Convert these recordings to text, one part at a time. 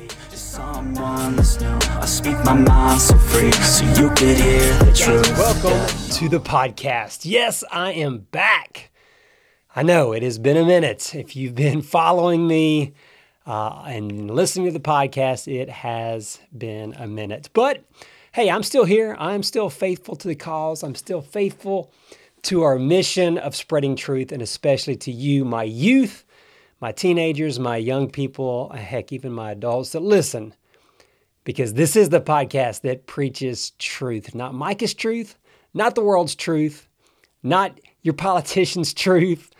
be just someone that's new. I speak my mind so free, so you could hear the truth. Welcome to the podcast. Yes, I am back. I know it has been a minute. If you've been following me uh, and listening to the podcast, it has been a minute. But hey, I'm still here. I'm still faithful to the cause. I'm still faithful to our mission of spreading truth, and especially to you, my youth, my teenagers, my young people, heck, even my adults that listen. Because this is the podcast that preaches truth, not Micah's truth, not the world's truth, not your politician's truth,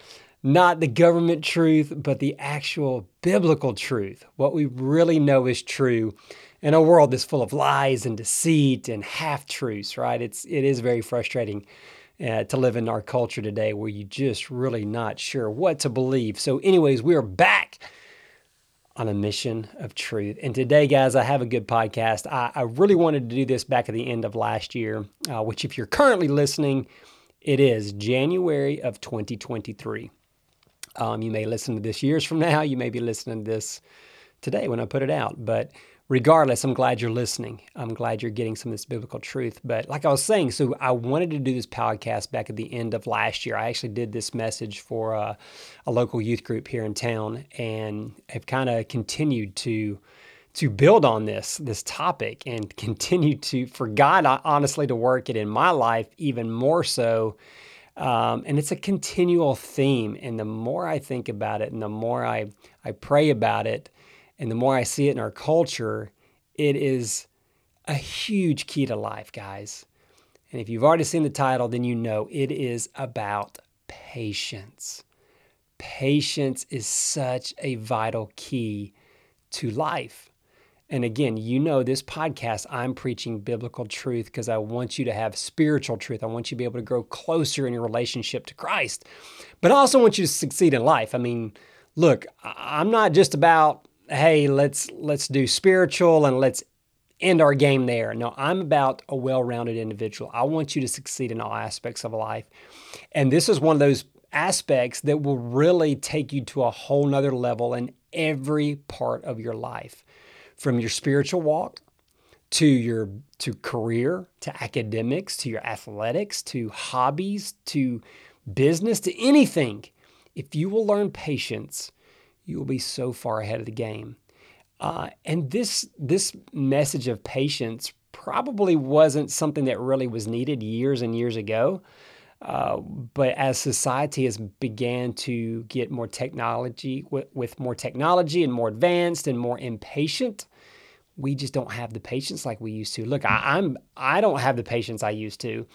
not the government truth, but the actual biblical truth. What we really know is true in a world that's full of lies and deceit and half truths, right? It's it is very frustrating uh, to live in our culture today where you're just really not sure what to believe. So, anyways, we are back on a mission of truth. And today, guys, I have a good podcast. I, I really wanted to do this back at the end of last year, uh, which, if you're currently listening, it is January of 2023. Um, you may listen to this years from now. You may be listening to this today when I put it out. But regardless, I'm glad you're listening. I'm glad you're getting some of this biblical truth. But like I was saying, so I wanted to do this podcast back at the end of last year. I actually did this message for a, a local youth group here in town and have kind of continued to to build on this this topic and continue to for God honestly to work it in my life even more so. Um, and it's a continual theme. And the more I think about it, and the more I I pray about it, and the more I see it in our culture, it is a huge key to life, guys. And if you've already seen the title, then you know it is about patience. Patience is such a vital key to life. And again, you know, this podcast, I'm preaching biblical truth because I want you to have spiritual truth. I want you to be able to grow closer in your relationship to Christ. But I also want you to succeed in life. I mean, look, I'm not just about, hey, let's let's do spiritual and let's end our game there. No, I'm about a well-rounded individual. I want you to succeed in all aspects of life. And this is one of those aspects that will really take you to a whole nother level in every part of your life from your spiritual walk to your to career to academics to your athletics to hobbies to business to anything if you will learn patience you will be so far ahead of the game uh, and this this message of patience probably wasn't something that really was needed years and years ago uh, but as society has began to get more technology, with, more technology and more advanced and more impatient, we just don't have the patience like we used to. Look, I, I'm I don't have the patience I used to,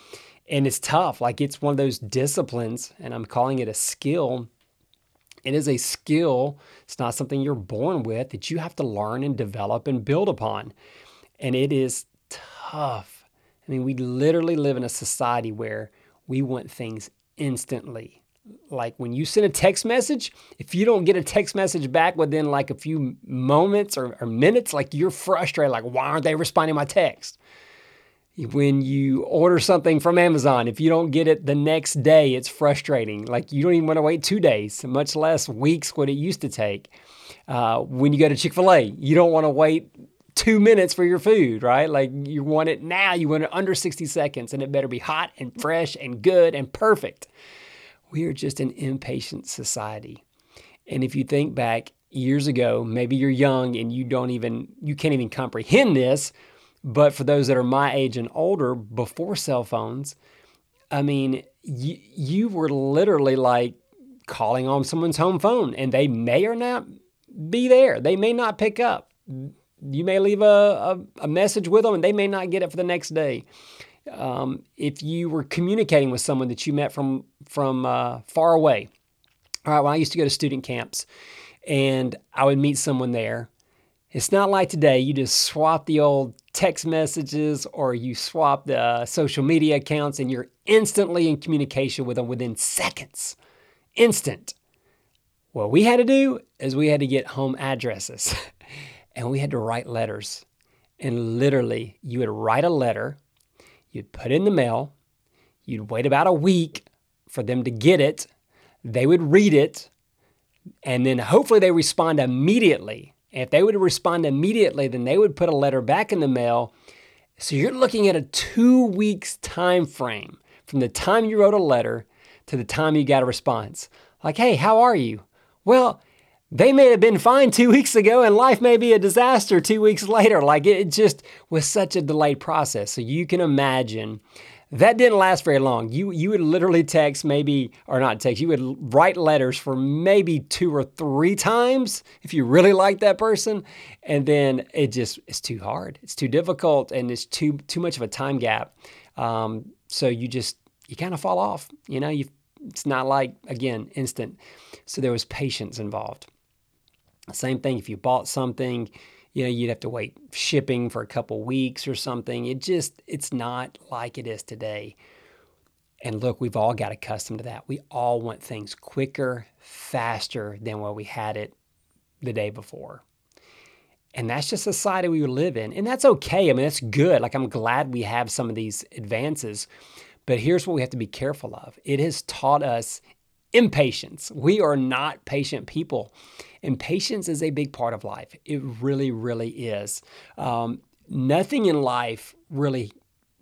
and it's tough. Like it's one of those disciplines, and I'm calling it a skill. It is a skill. It's not something you're born with that you have to learn and develop and build upon, and it is tough. I mean, we literally live in a society where we want things instantly. Like when you send a text message, if you don't get a text message back within like a few moments or, or minutes, like you're frustrated, like, why aren't they responding to my text? When you order something from Amazon, if you don't get it the next day, it's frustrating. Like you don't even want to wait two days, much less weeks, what it used to take. Uh, when you go to Chick fil A, you don't want to wait two minutes for your food, right? Like you want it now, you want it under 60 seconds, and it better be hot and fresh and good and perfect. We are just an impatient society. And if you think back years ago, maybe you're young and you don't even, you can't even comprehend this. But for those that are my age and older, before cell phones, I mean, you, you were literally like calling on someone's home phone and they may or not be there. They may not pick up you may leave a, a, a, message with them and they may not get it for the next day. Um, if you were communicating with someone that you met from from uh, far away, all right. Well, I used to go to student camps, and I would meet someone there. It's not like today. You just swap the old text messages or you swap the social media accounts, and you're instantly in communication with them within seconds. Instant. What we had to do is we had to get home addresses. and we had to write letters. And literally, you would write a letter, you'd put it in the mail, you'd wait about a week for them to get it, they would read it, and then hopefully they respond immediately. If they would respond immediately, then they would put a letter back in the mail. So you're looking at a two weeks time frame from the time you wrote a letter to the time you got a response. Like, hey, how are you? Well, they may have been fine two weeks ago and life may be a disaster two weeks later. Like it just was such a delayed process. So you can imagine that didn't last very long. You you would literally text maybe or not text. You would write letters for maybe two or three times if you really liked that person, and then it just it's too hard. It's too difficult, and it's too too much of a time gap. Um, so you just you kind of fall off. You know, you it's not like again instant. So there was patience involved. Same thing if you bought something you know you'd have to wait shipping for a couple weeks or something. It just it's not like it is today. And look we've all got accustomed to that. We all want things quicker faster than what we had it the day before. And that's just the society we live in. And that's okay. I mean that's good. Like i'm glad we have some of these advances. But here's what we have to be careful of. It has taught us impatience we are not patient people and patience is a big part of life. It really, really is. Um, nothing in life really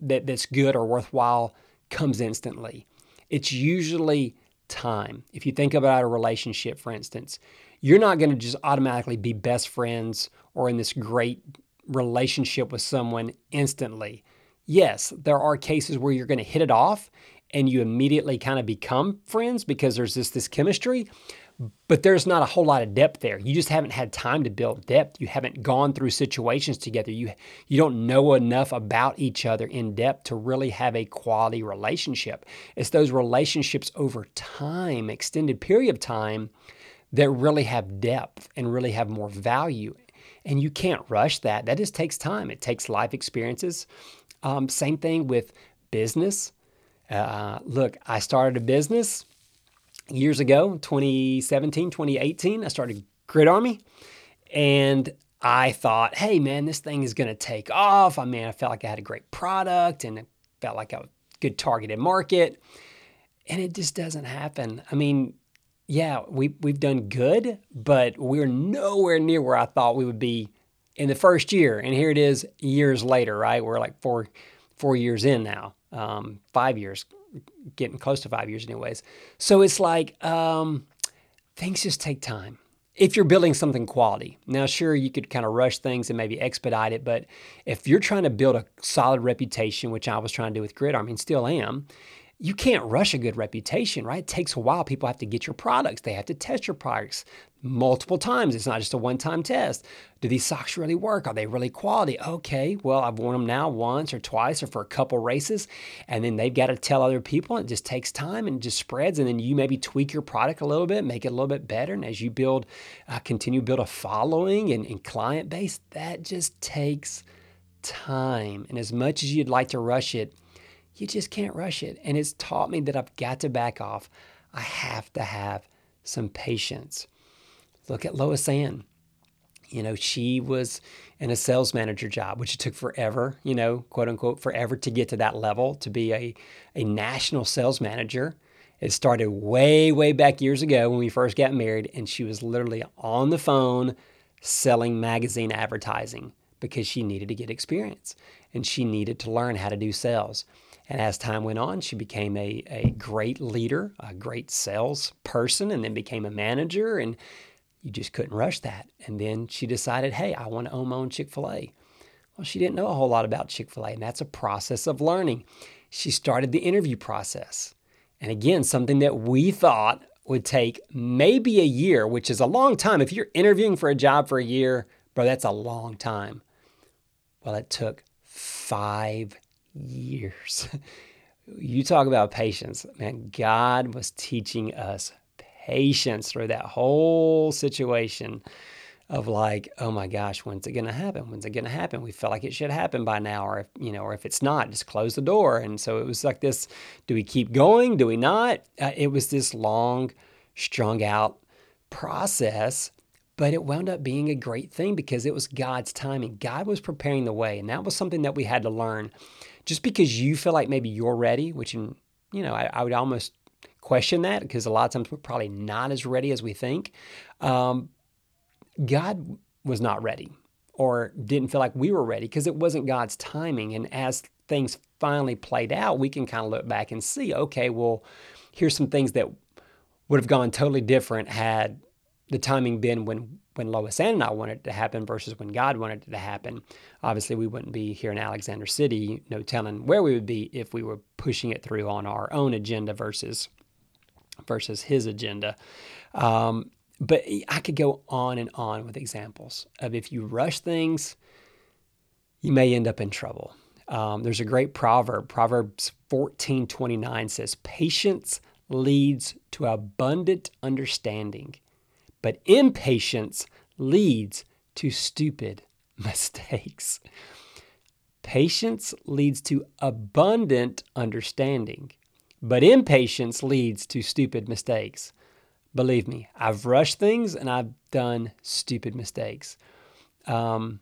that, that's good or worthwhile comes instantly. It's usually time. If you think about a relationship, for instance, you're not going to just automatically be best friends or in this great relationship with someone instantly. Yes, there are cases where you're going to hit it off and you immediately kind of become friends because there's this this chemistry but there's not a whole lot of depth there. You just haven't had time to build depth. You haven't gone through situations together. You you don't know enough about each other in depth to really have a quality relationship. It's those relationships over time, extended period of time that really have depth and really have more value. And you can't rush that. That just takes time. It takes life experiences. Um, same thing with business. Uh, look, I started a business years ago, 2017, 2018, I started Grid Army. And I thought, hey, man, this thing is going to take off. I mean, I felt like I had a great product and it felt like a good targeted market. And it just doesn't happen. I mean, yeah, we, we've done good, but we're nowhere near where I thought we would be in the first year. And here it is years later, right? We're like four, four years in now, um, five years getting close to five years, anyways. So it's like um, things just take time. If you're building something quality, now sure you could kind of rush things and maybe expedite it, but if you're trying to build a solid reputation, which I was trying to do with Grid Army and still am, you can't rush a good reputation, right? It takes a while. People have to get your products. They have to test your products multiple times. It's not just a one time test. Do these socks really work? Are they really quality? Okay, well, I've worn them now once or twice or for a couple races. And then they've got to tell other people. It just takes time and just spreads. And then you maybe tweak your product a little bit, make it a little bit better. And as you build, uh, continue build a following and, and client base, that just takes time. And as much as you'd like to rush it, you just can't rush it. And it's taught me that I've got to back off. I have to have some patience. Look at Lois Ann. You know, she was in a sales manager job, which it took forever, you know, quote unquote, forever to get to that level, to be a, a national sales manager. It started way, way back years ago when we first got married, and she was literally on the phone selling magazine advertising because she needed to get experience and she needed to learn how to do sales. And as time went on, she became a, a great leader, a great sales person, and then became a manager. And you just couldn't rush that. And then she decided, hey, I want to own my own Chick fil A. Well, she didn't know a whole lot about Chick fil A, and that's a process of learning. She started the interview process. And again, something that we thought would take maybe a year, which is a long time. If you're interviewing for a job for a year, bro, that's a long time. Well, it took five years. you talk about patience. Man, God was teaching us patience through that whole situation of like, oh my gosh, when's it going to happen? When's it going to happen? We felt like it should happen by now, or if you know, or if it's not, just close the door. And so it was like this: do we keep going? Do we not? Uh, it was this long, strung out process, but it wound up being a great thing because it was God's timing. God was preparing the way, and that was something that we had to learn just because you feel like maybe you're ready, which, in, you know, I, I would almost question that because a lot of times we're probably not as ready as we think. Um, God was not ready or didn't feel like we were ready because it wasn't God's timing. And as things finally played out, we can kind of look back and see, okay, well, here's some things that would have gone totally different had the timing been when when Lois and I wanted it to happen versus when God wanted it to happen. Obviously, we wouldn't be here in Alexander City, no telling where we would be if we were pushing it through on our own agenda versus versus His agenda. Um, but I could go on and on with examples of if you rush things, you may end up in trouble. Um, there's a great proverb. Proverbs 14:29 says, "Patience leads to abundant understanding, but impatience leads to stupid mistakes." Patience leads to abundant understanding, but impatience leads to stupid mistakes. Believe me, I've rushed things and I've done stupid mistakes. Um,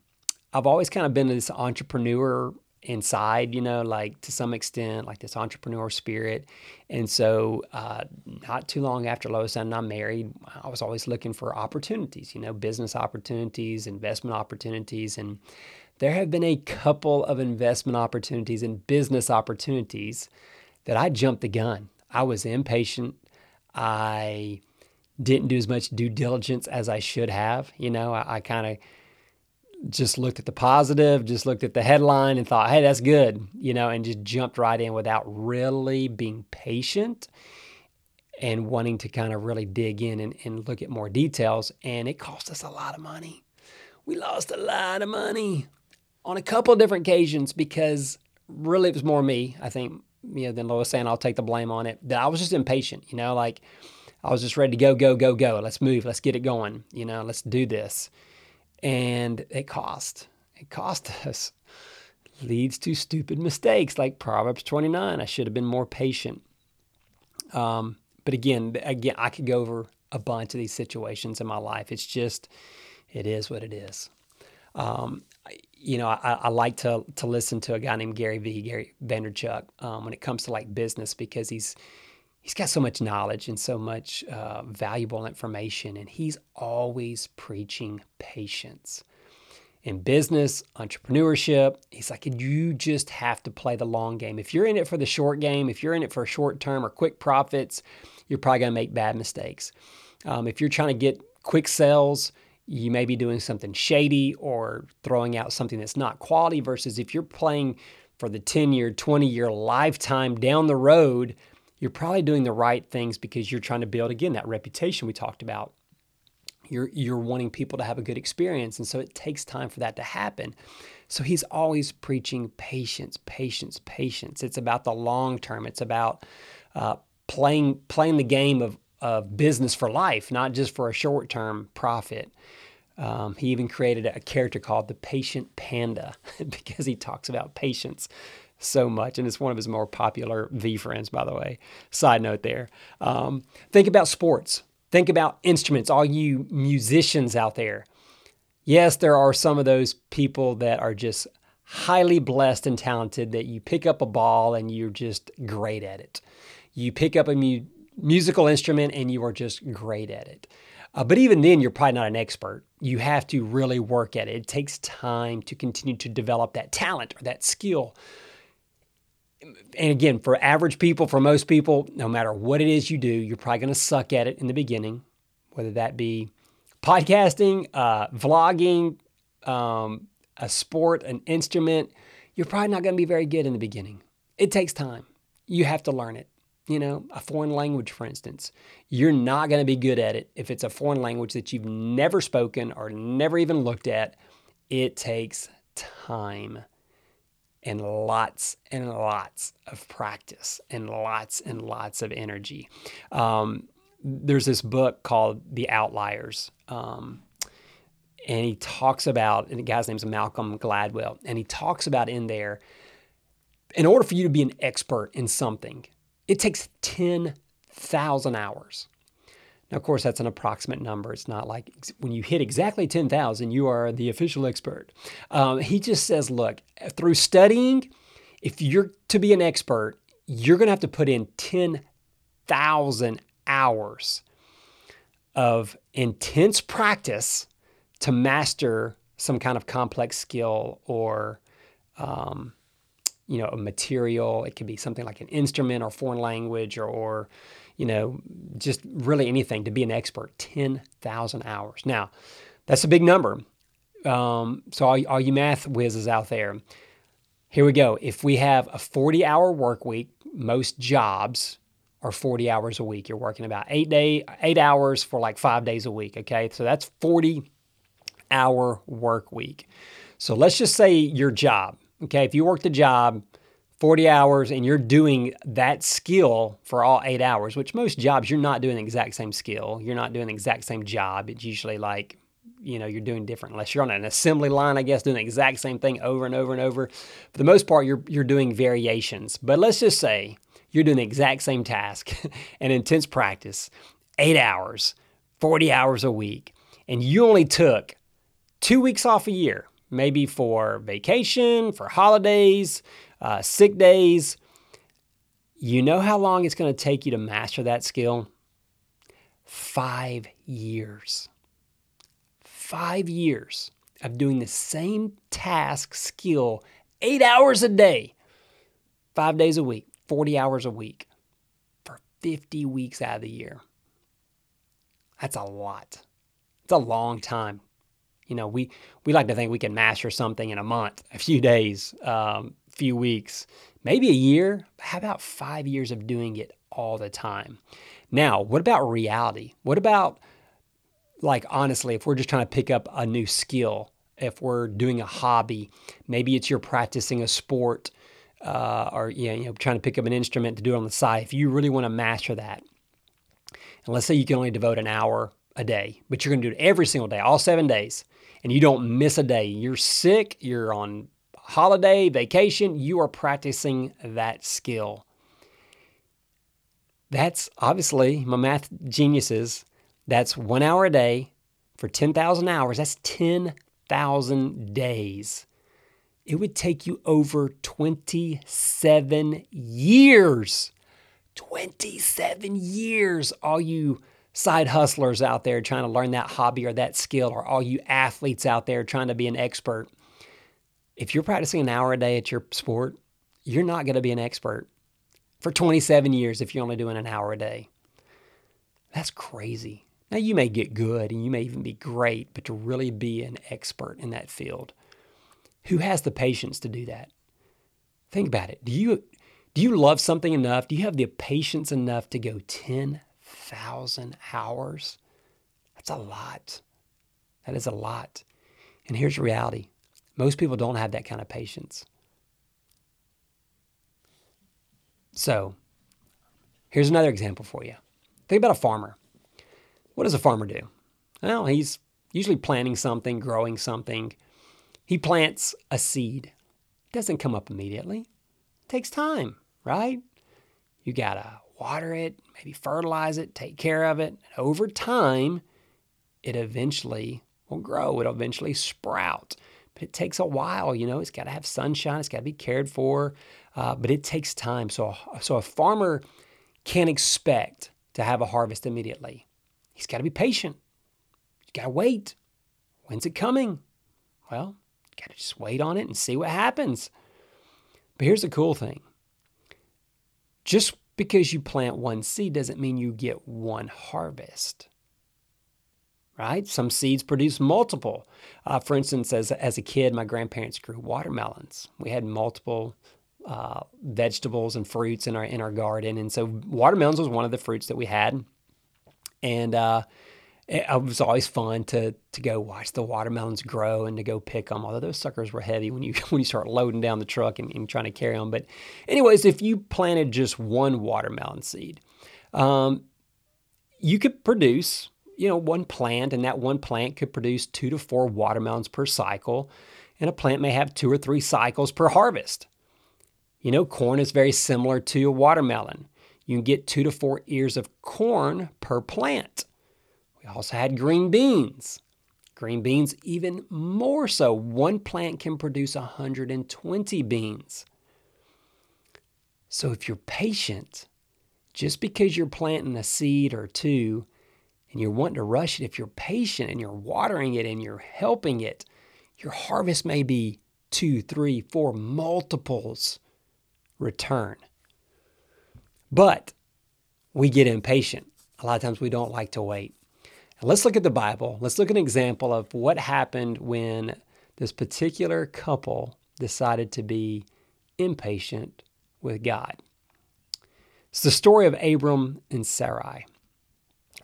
I've always kind of been this entrepreneur inside, you know, like to some extent, like this entrepreneur spirit. And so, uh, not too long after Lois and I married, I was always looking for opportunities, you know, business opportunities, investment opportunities. And there have been a couple of investment opportunities and business opportunities that I jumped the gun. I was impatient. I didn't do as much due diligence as I should have. You know, I, I kind of just looked at the positive, just looked at the headline and thought, hey, that's good, you know, and just jumped right in without really being patient and wanting to kind of really dig in and, and look at more details. And it cost us a lot of money. We lost a lot of money on a couple of different occasions because really it was more me, I think, you know, than Lois saying I'll take the blame on it. That I was just impatient, you know, like I was just ready to go, go, go, go. Let's move. Let's get it going. You know, let's do this. And it cost. It cost us. Leads to stupid mistakes like Proverbs 29. I should have been more patient. Um, but again, again, I could go over a bunch of these situations in my life. It's just, it is what it is. Um, you know, I, I, like to to listen to a guy named Gary V. Gary Vaynerchuk um, when it comes to like business because he's he's got so much knowledge and so much uh, valuable information, and he's always preaching patience. In business, entrepreneurship, he's like, you just have to play the long game. If you're in it for the short game, if you're in it for short term or quick profits, you're probably going to make bad mistakes. Um, if you're trying to get quick sales, you may be doing something shady or throwing out something that's not quality, versus if you're playing for the 10 year, 20 year lifetime down the road, you're probably doing the right things because you're trying to build again that reputation we talked about. You're you're wanting people to have a good experience, and so it takes time for that to happen. So he's always preaching patience, patience, patience. It's about the long term. It's about uh, playing playing the game of of business for life, not just for a short term profit. Um, he even created a character called the Patient Panda because he talks about patience so much, and it's one of his more popular VeeFriends, by the way. Side note there. Um, think about sports. Think about instruments, all you musicians out there. Yes, there are some of those people that are just highly blessed and talented that you pick up a ball and you're just great at it. You pick up a mu- musical instrument and you are just great at it. Uh, but even then, you're probably not an expert. You have to really work at it. It takes time to continue to develop that talent or that skill and again, for average people, for most people, no matter what it is you do, you're probably going to suck at it in the beginning, whether that be podcasting, uh, vlogging, um, a sport, an instrument. You're probably not going to be very good in the beginning. It takes time. You have to learn it. You know, a foreign language, for instance, you're not going to be good at it if it's a foreign language that you've never spoken or never even looked at. It takes time and lots and lots of practice and lots and lots of energy. Um, there's this book called The Outliers. Um, and he talks about, and the guy's name is Malcolm Gladwell, and he talks about in there, in order for you to be an expert in something, it takes 10,000 hours. Now, of course, that's an approximate number. It's not like when you hit exactly 10,000, you are the official expert. Um, he just says, look, through studying, if you're to be an expert, you're going to have to put in 10,000 hours of intense practice to master some kind of complex skill or um, you know a material it could be something like an instrument or foreign language or, or you know just really anything to be an expert 10000 hours. Now that's a big number. Um, so all, all you math whizzes out there. Here we go. If we have a 40 hour work week most jobs are 40 hours a week. You're working about eight day eight hours for like five days a week okay? So that's 40 hour work week. So let's just say your job Okay, if you work the job 40 hours and you're doing that skill for all eight hours, which most jobs you're not doing the exact same skill, you're not doing the exact same job. It's usually like, you know, you're doing different. Unless you're on an assembly line, I guess, doing the exact same thing over and over and over. For the most part, you're you're doing variations. But let's just say you're doing the exact same task and intense practice, eight hours, 40 hours a week, and you only took two weeks off a year maybe for vacation, for holidays, uh, sick days. You know how long it's going to take you to master that skill? Five years. Five years of doing the same task, skill, eight hours a day, five days a week, 40 hours a week for 50 weeks out of the year. That's a lot. It's a long time you know, we we like to think we can master something in a month, a few days, um, few weeks, maybe a year. How about five years of doing it all the time? Now, what about reality? What about like honestly, if we're just trying to pick up a new skill, if we're doing a hobby, maybe it's you're practicing a sport, uh, or you know, you know, trying to pick up an instrument to do it on the side. If you really want to master that, and let's say you can only devote an hour a day, but you're going to do it every single day, all seven days and you don't miss a day. You're sick, you're on holiday, vacation, you are practicing that skill. That's obviously my math geniuses. That's one hour a day for 10,000 hours. That's 10,000 days. It would take you over 27 years. 27 years, all you side hustlers out there trying to learn that hobby or that skill, or all you athletes out there trying to be an expert, if you're practicing an hour a day at your sport, you're not going to be an expert for 27 years if you're only doing an hour a day. That's crazy. Now, you may get good and you may even be great, but to really be an expert in that field, who has the patience to do that? Think about it. Do you, do you love something enough? Do you have the patience enough to go 10, thousand hours. That's a lot. That is a lot. And here's reality most people don't have that kind of patience. So, here's another example for you. Think about a farmer. What does a farmer do? Well, he's usually planting something, growing something. He plants a seed. It doesn't come up immediately. It takes time, right? You got to water it, maybe fertilize it, take care of it. And over time, it eventually will grow. It'll eventually sprout. It takes a while, you know, it's got to have sunshine, it's got to be cared for, uh, but it takes time. So, so a farmer can't expect to have a harvest immediately. He's got to be patient. He's got to wait. When's it coming? Well, got to just wait on it and see what happens. But here's the cool thing just because you plant one seed doesn't mean you get one harvest. Right? Some seeds produce multiple. Uh, for instance, as, as a kid, my grandparents grew watermelons. We had multiple uh, vegetables and fruits in our in our garden, and so watermelons was one of the fruits that we had. And uh, it was always fun to to go watch the watermelons grow and to go pick them. Although those suckers were heavy when you when you start loading down the truck and, and trying to carry them. But anyways, if you planted just one watermelon seed, um, you could produce you know one plant, and that one plant could produce two to four watermelons per cycle, and a plant may have two or three cycles per harvest. You know, corn is very similar to a watermelon. You can get two to four ears of corn per plant. We also had green beans. Green beans, even more so. One plant can produce 120 beans. So if you're patient, just because you're planting a seed or two, and you're wanting to rush it, if you're patient and you're watering it and you're helping it, your harvest may be two, three, four multiples return. But we get impatient. A lot of times we don't like to wait. let's look at the Bible. Let's look at an example of what happened when this particular couple decided to be impatient with God. It's the story of Abram and Sarai.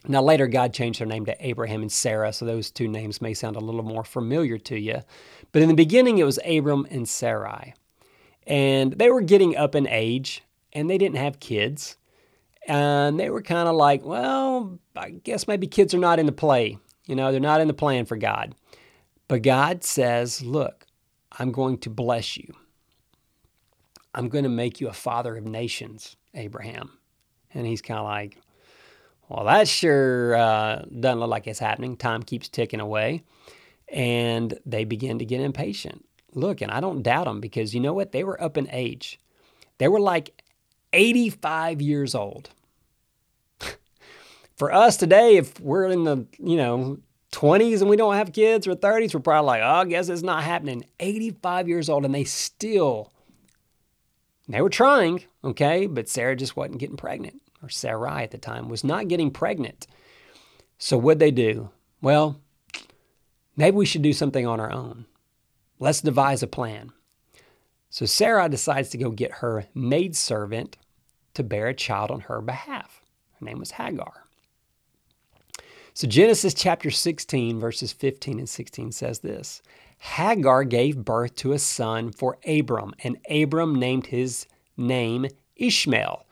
Now, later, God changed their name to Abraham and Sarah, so those two names may sound a little more familiar to you. But in the beginning, it was Abram and Sarai. And they were getting up in age, and they didn't have kids. And they were kind of like, well, I guess maybe kids are not in the play. You know, they're not in the plan for God. But God says, look, I'm going to bless you. I'm going to make you a father of nations, Abraham. And he's kind of like, well, that sure uh, doesn't look like it's happening. Time keeps ticking away. And they begin to get impatient. Look, and I don't doubt them because you know what? They were up in age. They were like 85 years old. For us today, if we're in the, you know, 20s and we don't have kids or 30s, we're probably like, oh, I guess it's not happening. 85 years old and they still, they were trying, okay, but Sarah just wasn't getting pregnant or Sarai at the time, was not getting pregnant. So what'd they do? Well, maybe we should do something on our own. Let's devise a plan. So Sarah decides to go get her maidservant to bear a child on her behalf. Her name was Hagar. So Genesis chapter 16, verses 15 and 16 says this Hagar gave birth to a son for Abram, and Abram named his name Ishmael.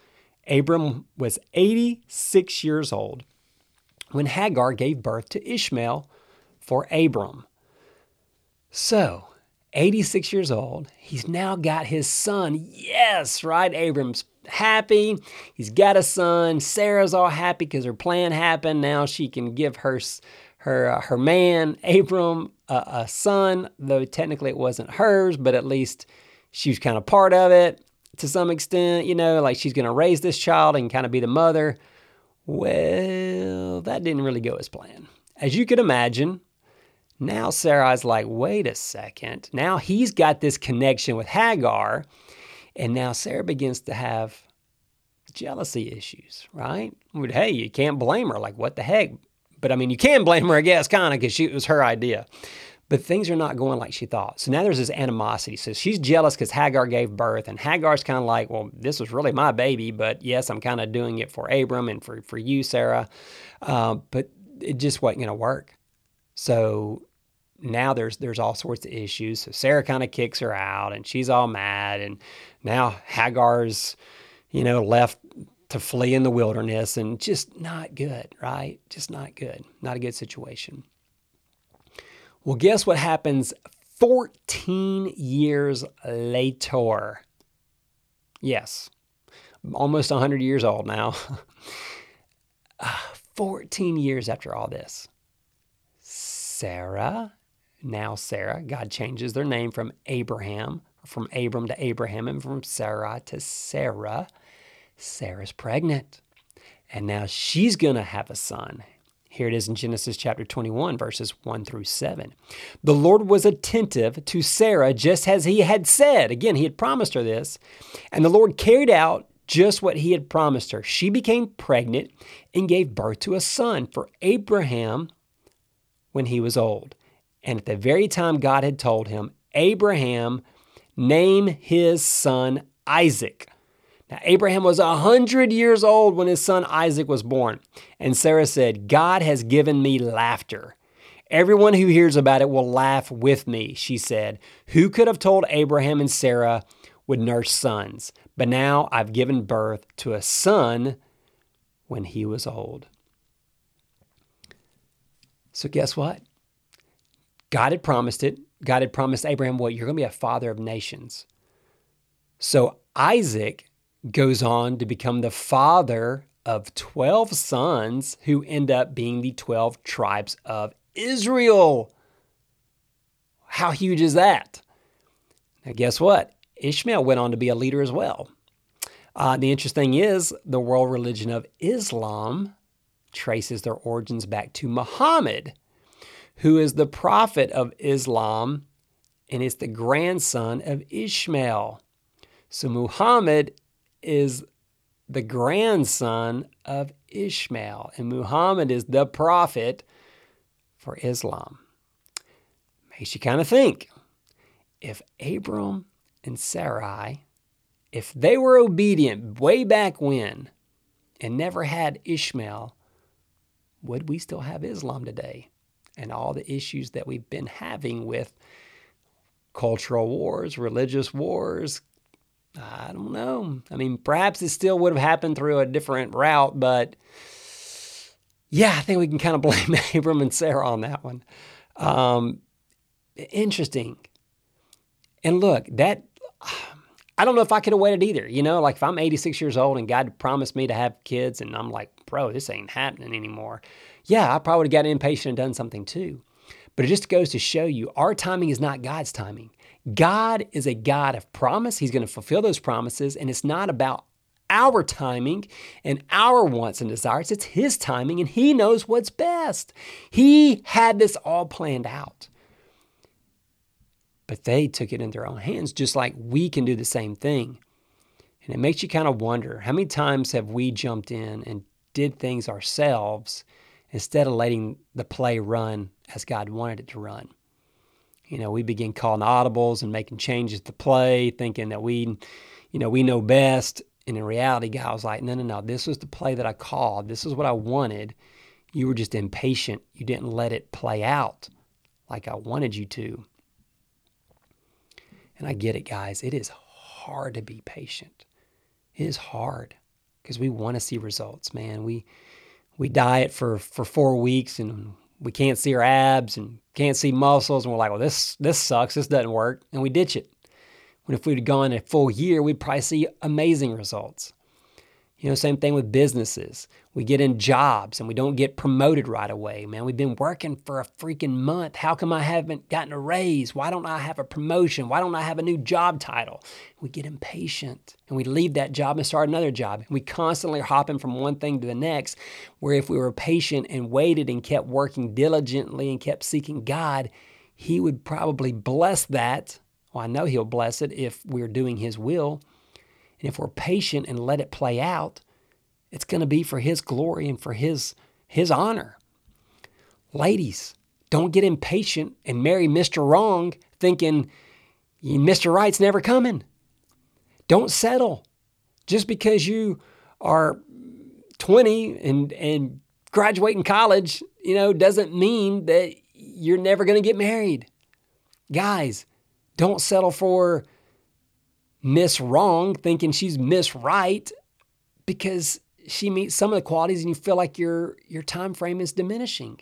Abram was 86 years old when Hagar gave birth to Ishmael for Abram. So, 86 years old, he's now got his son. Yes, right? Abram's happy. He's got a son. Sarah's all happy because her plan happened. Now she can give her her uh, her man Abram a, a son, though technically it wasn't hers, but at least she was kind of part of it to some extent, you know, like she's going to raise this child and kind of be the mother. Well, that didn't really go as planned. As you could imagine, now Sarai's like, wait a second. Now he's got this connection with Hagar, and now Sarah begins to have jealousy issues, right? But Hey, you can't blame her. Like, what the heck? But I mean, you can blame her, I guess, kind of, because it was her idea. But things are not going like she thought. So now there's this animosity. So she's jealous because Hagar gave birth, and Hagar's kind of like, well, this was really my baby, but yes, I'm kind of doing it for Abram and for, for you, Sarah. Uh, but it just wasn't going to work. So now there's there's all sorts of issues. So Sarah kind of kicks her out, and she's all mad. And now Hagar's, you know, left to flee in the wilderness, and just not good, right? Just not good. Not a good situation. Well, guess what happens 14 years later? Yes, almost 100 years old now. 14 years after all this, Sarah, now Sarah, God changes their name from Abraham, from Abram to Abraham, and from Sarai to Sarah. Sarah's pregnant. And now she's going to have a son. Here it is in Genesis chapter 21, verses 1 through 7. The Lord was attentive to Sarah just as he had said. Again, he had promised her this. And the Lord carried out just what he had promised her. She became pregnant and gave birth to a son for Abraham when he was old. And at the very time God had told him, Abraham, name his son Isaac. Now, Abraham was a hundred years old when his son Isaac was born. And Sarah said, God has given me laughter. Everyone who hears about it will laugh with me, she said. Who could have told Abraham and Sarah would nurse sons? But now I've given birth to a son when he was old. So, guess what? God had promised it. God had promised Abraham, what? You're going to be a father of nations. So, Isaac goes on to become the father of 12 sons who end up being the 12 tribes of Israel. How huge is that? Now, guess what? Ishmael went on to be a leader as well. Uh, the interesting is, the world religion of Islam traces their origins back to Muhammad, who is the prophet of Islam and is the grandson of Ishmael. So Muhammad is the grandson of Ishmael, and Muhammad is the prophet for Islam. Makes you kind of think if Abram and Sarai, if they were obedient way back when and never had Ishmael, would we still have Islam today? And all the issues that we've been having with cultural wars, religious wars. I don't know. I mean, perhaps it still would have happened through a different route, but yeah, I think we can kind of blame Abram and Sarah on that one. Um, interesting. And look, that I don't know if I could have waited either. You know, like if I'm 86 years old and God promised me to have kids, and I'm like, bro, this ain't happening anymore. Yeah, I probably would have gotten impatient and done something too. But it just goes to show you our timing is not God's timing. God is a God of promise. He's going to fulfill those promises, and it's not about our timing and our wants and desires. It's His timing, and He knows what's best. He had this all planned out. But they took it in their own hands, just like we can do the same thing. And it makes you kind of wonder how many times have we jumped in and did things ourselves instead of letting the play run as God wanted it to run. You know, we begin calling audibles and making changes to play, thinking that we, you know, we know best. And in reality, God was like, no, no, no, this was the play that I called. This is what I wanted. You were just impatient. You didn't let it play out like I wanted you to. And I get it, guys. It is hard to be patient. It is hard because we want to see results, man. We we diet for for four weeks and we can't see our abs and can't see muscles, and we're like, well, this this sucks. This doesn't work, and we ditch it. When if we'd gone a full year, we'd probably see amazing results. You know, same thing with businesses. We get in jobs and we don't get promoted right away, man. We've been working for a freaking month. How come I haven't gotten a raise? Why don't I have a promotion? Why don't I have a new job title? We get impatient and we leave that job and start another job. We constantly are hopping from one thing to the next. Where if we were patient and waited and kept working diligently and kept seeking God, He would probably bless that. Well, I know He'll bless it if we're doing His will and if we're patient and let it play out, it's going to be for his glory and for his his honor. Ladies, don't get impatient and marry Mr. Wrong thinking Mr. Right's never coming. Don't settle. Just because you are 20 and and graduating college, you know, doesn't mean that you're never going to get married. Guys, don't settle for Miss Wrong, thinking she's Miss Right, because she meets some of the qualities and you feel like your your time frame is diminishing.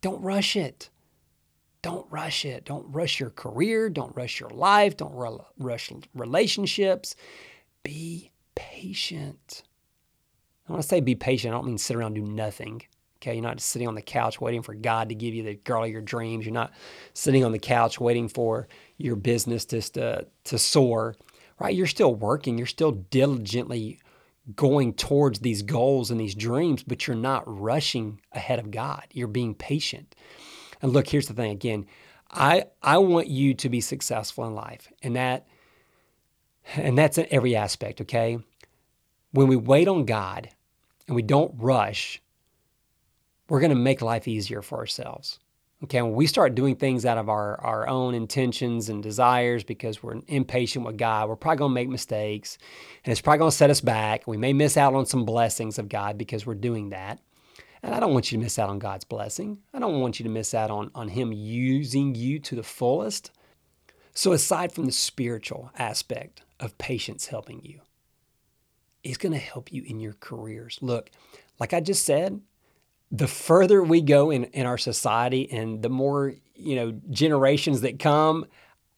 Don't rush it. Don't rush it. Don't rush your career. Don't rush your life. Don't rush relationships. Be patient. I want to say be patient. I don't mean sit around and do nothing. Okay, you're not just sitting on the couch waiting for God to give you the girl of your dreams. You're not sitting on the couch waiting for your business just to, to soar right? You're still working, you're still diligently going towards these goals and these dreams, but you're not rushing ahead of God. You're being patient. And look, here's the thing again. I I want you to be successful in life. And that and that's in every aspect, okay? When we wait on God and we don't rush, we're going to make life easier for ourselves. Okay, when we start doing things out of our, our own intentions and desires because we're impatient with God, we're probably going to make mistakes and it's probably going to set us back. We may miss out on some blessings of God because we're doing that. And I don't want you to miss out on God's blessing. I don't want you to miss out on, on Him using you to the fullest. So, aside from the spiritual aspect of patience helping you, it's going to help you in your careers. Look, like I just said, the further we go in, in our society and the more you know generations that come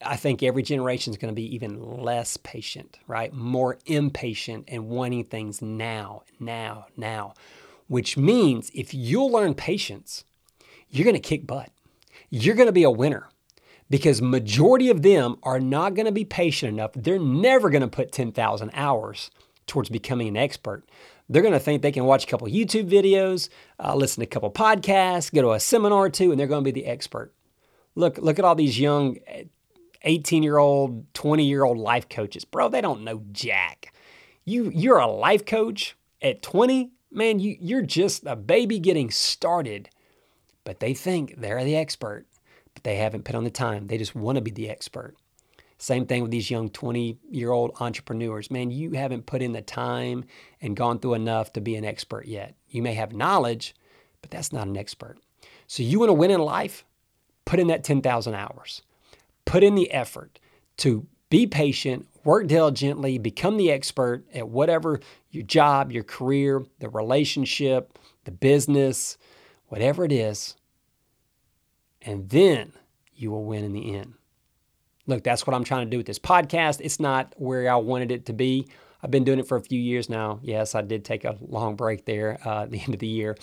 i think every generation is going to be even less patient right? More impatient and wanting things now now now which means if you'll learn patience you're going to kick butt. You're going to be a winner because majority of them are not going to be patient enough. They're never going to put 10,000 hours towards becoming an expert They're going to think they can watch a couple YouTube videos, uh, listen to a couple podcasts, go to a seminar or two, and they're going to be the expert. Look, look at all these young 18 year old, 20 year old life coaches. Bro, they don't know jack. You, you're a life coach at 20, man, you, you're just a baby getting started. But they think they're the expert, but they haven't put on the time. They just want to be the expert. Same thing with these young 20 year old entrepreneurs. Man, you haven't put in the time and gone through enough to be an expert yet. You may have knowledge, but that's not an expert. So, you want to win in life? Put in that 10,000 hours. Put in the effort to be patient, work diligently, become the expert at whatever your job, your career, the relationship, the business, whatever it is. And then you will win in the end. Look, that's what I'm trying to do with this podcast. It's not where I wanted it to be. I've been doing it for a few years now. Yes, I did take a long break there uh, at the end of the year,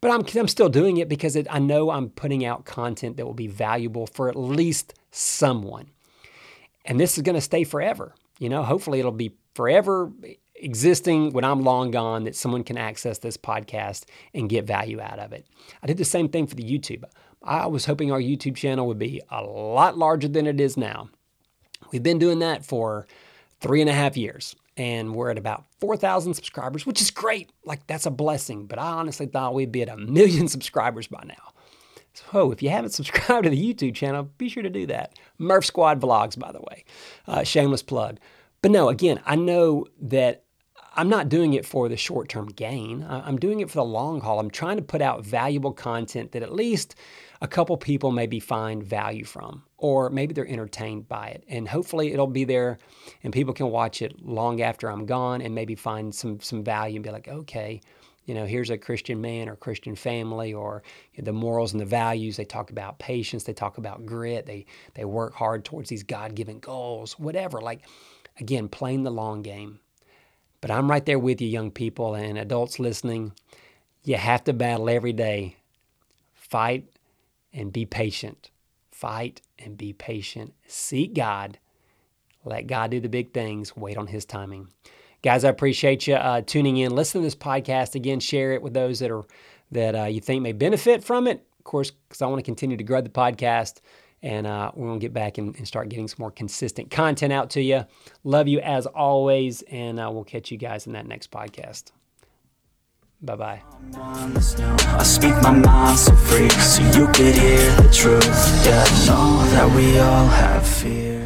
but I'm, I'm still doing it because it, I know I'm putting out content that will be valuable for at least someone. And this is going to stay forever. You know, hopefully it'll be forever existing when I'm long gone that someone can access this podcast and get value out of it. I did the same thing for the YouTube. I was hoping our YouTube channel would be a lot larger than it is now. We've been doing that for three and a half years and we're at about 4,000 subscribers, which is great. Like, that's a blessing. But I honestly thought we'd be at a million subscribers by now. So, if you haven't subscribed to the YouTube channel, be sure to do that. Murph Squad Vlogs, by the way. Uh, shameless plug. But no, again, I know that I'm not doing it for the short term gain. I'm doing it for the long haul. I'm trying to put out valuable content that at least a couple people maybe find value from, or maybe they're entertained by it. And hopefully it'll be there and people can watch it long after I'm gone and maybe find some, some value and be like, okay, you know, here's a Christian man or Christian family, or the morals and the values. They talk about patience. They talk about grit. They they work hard towards these God given goals. Whatever. Like, again, playing the long game. But I'm right there with you, young people and adults listening. You have to battle every day. Fight and be patient. Fight and be patient. Seek God. Let God do the big things. Wait on His timing. Guys, I appreciate you uh, tuning in. Listen to this podcast again. Share it with those that are that uh, you think may benefit from it. Of course, because I want to continue to grow the podcast and uh, we're to get back and, and, start getting some more consistent content out to you. Love you as always, and uh, we'll catch you guys in that next podcast. Bye bye. I speak my mind so free, so you could hear the truth. Yeah, I know that we all have fear.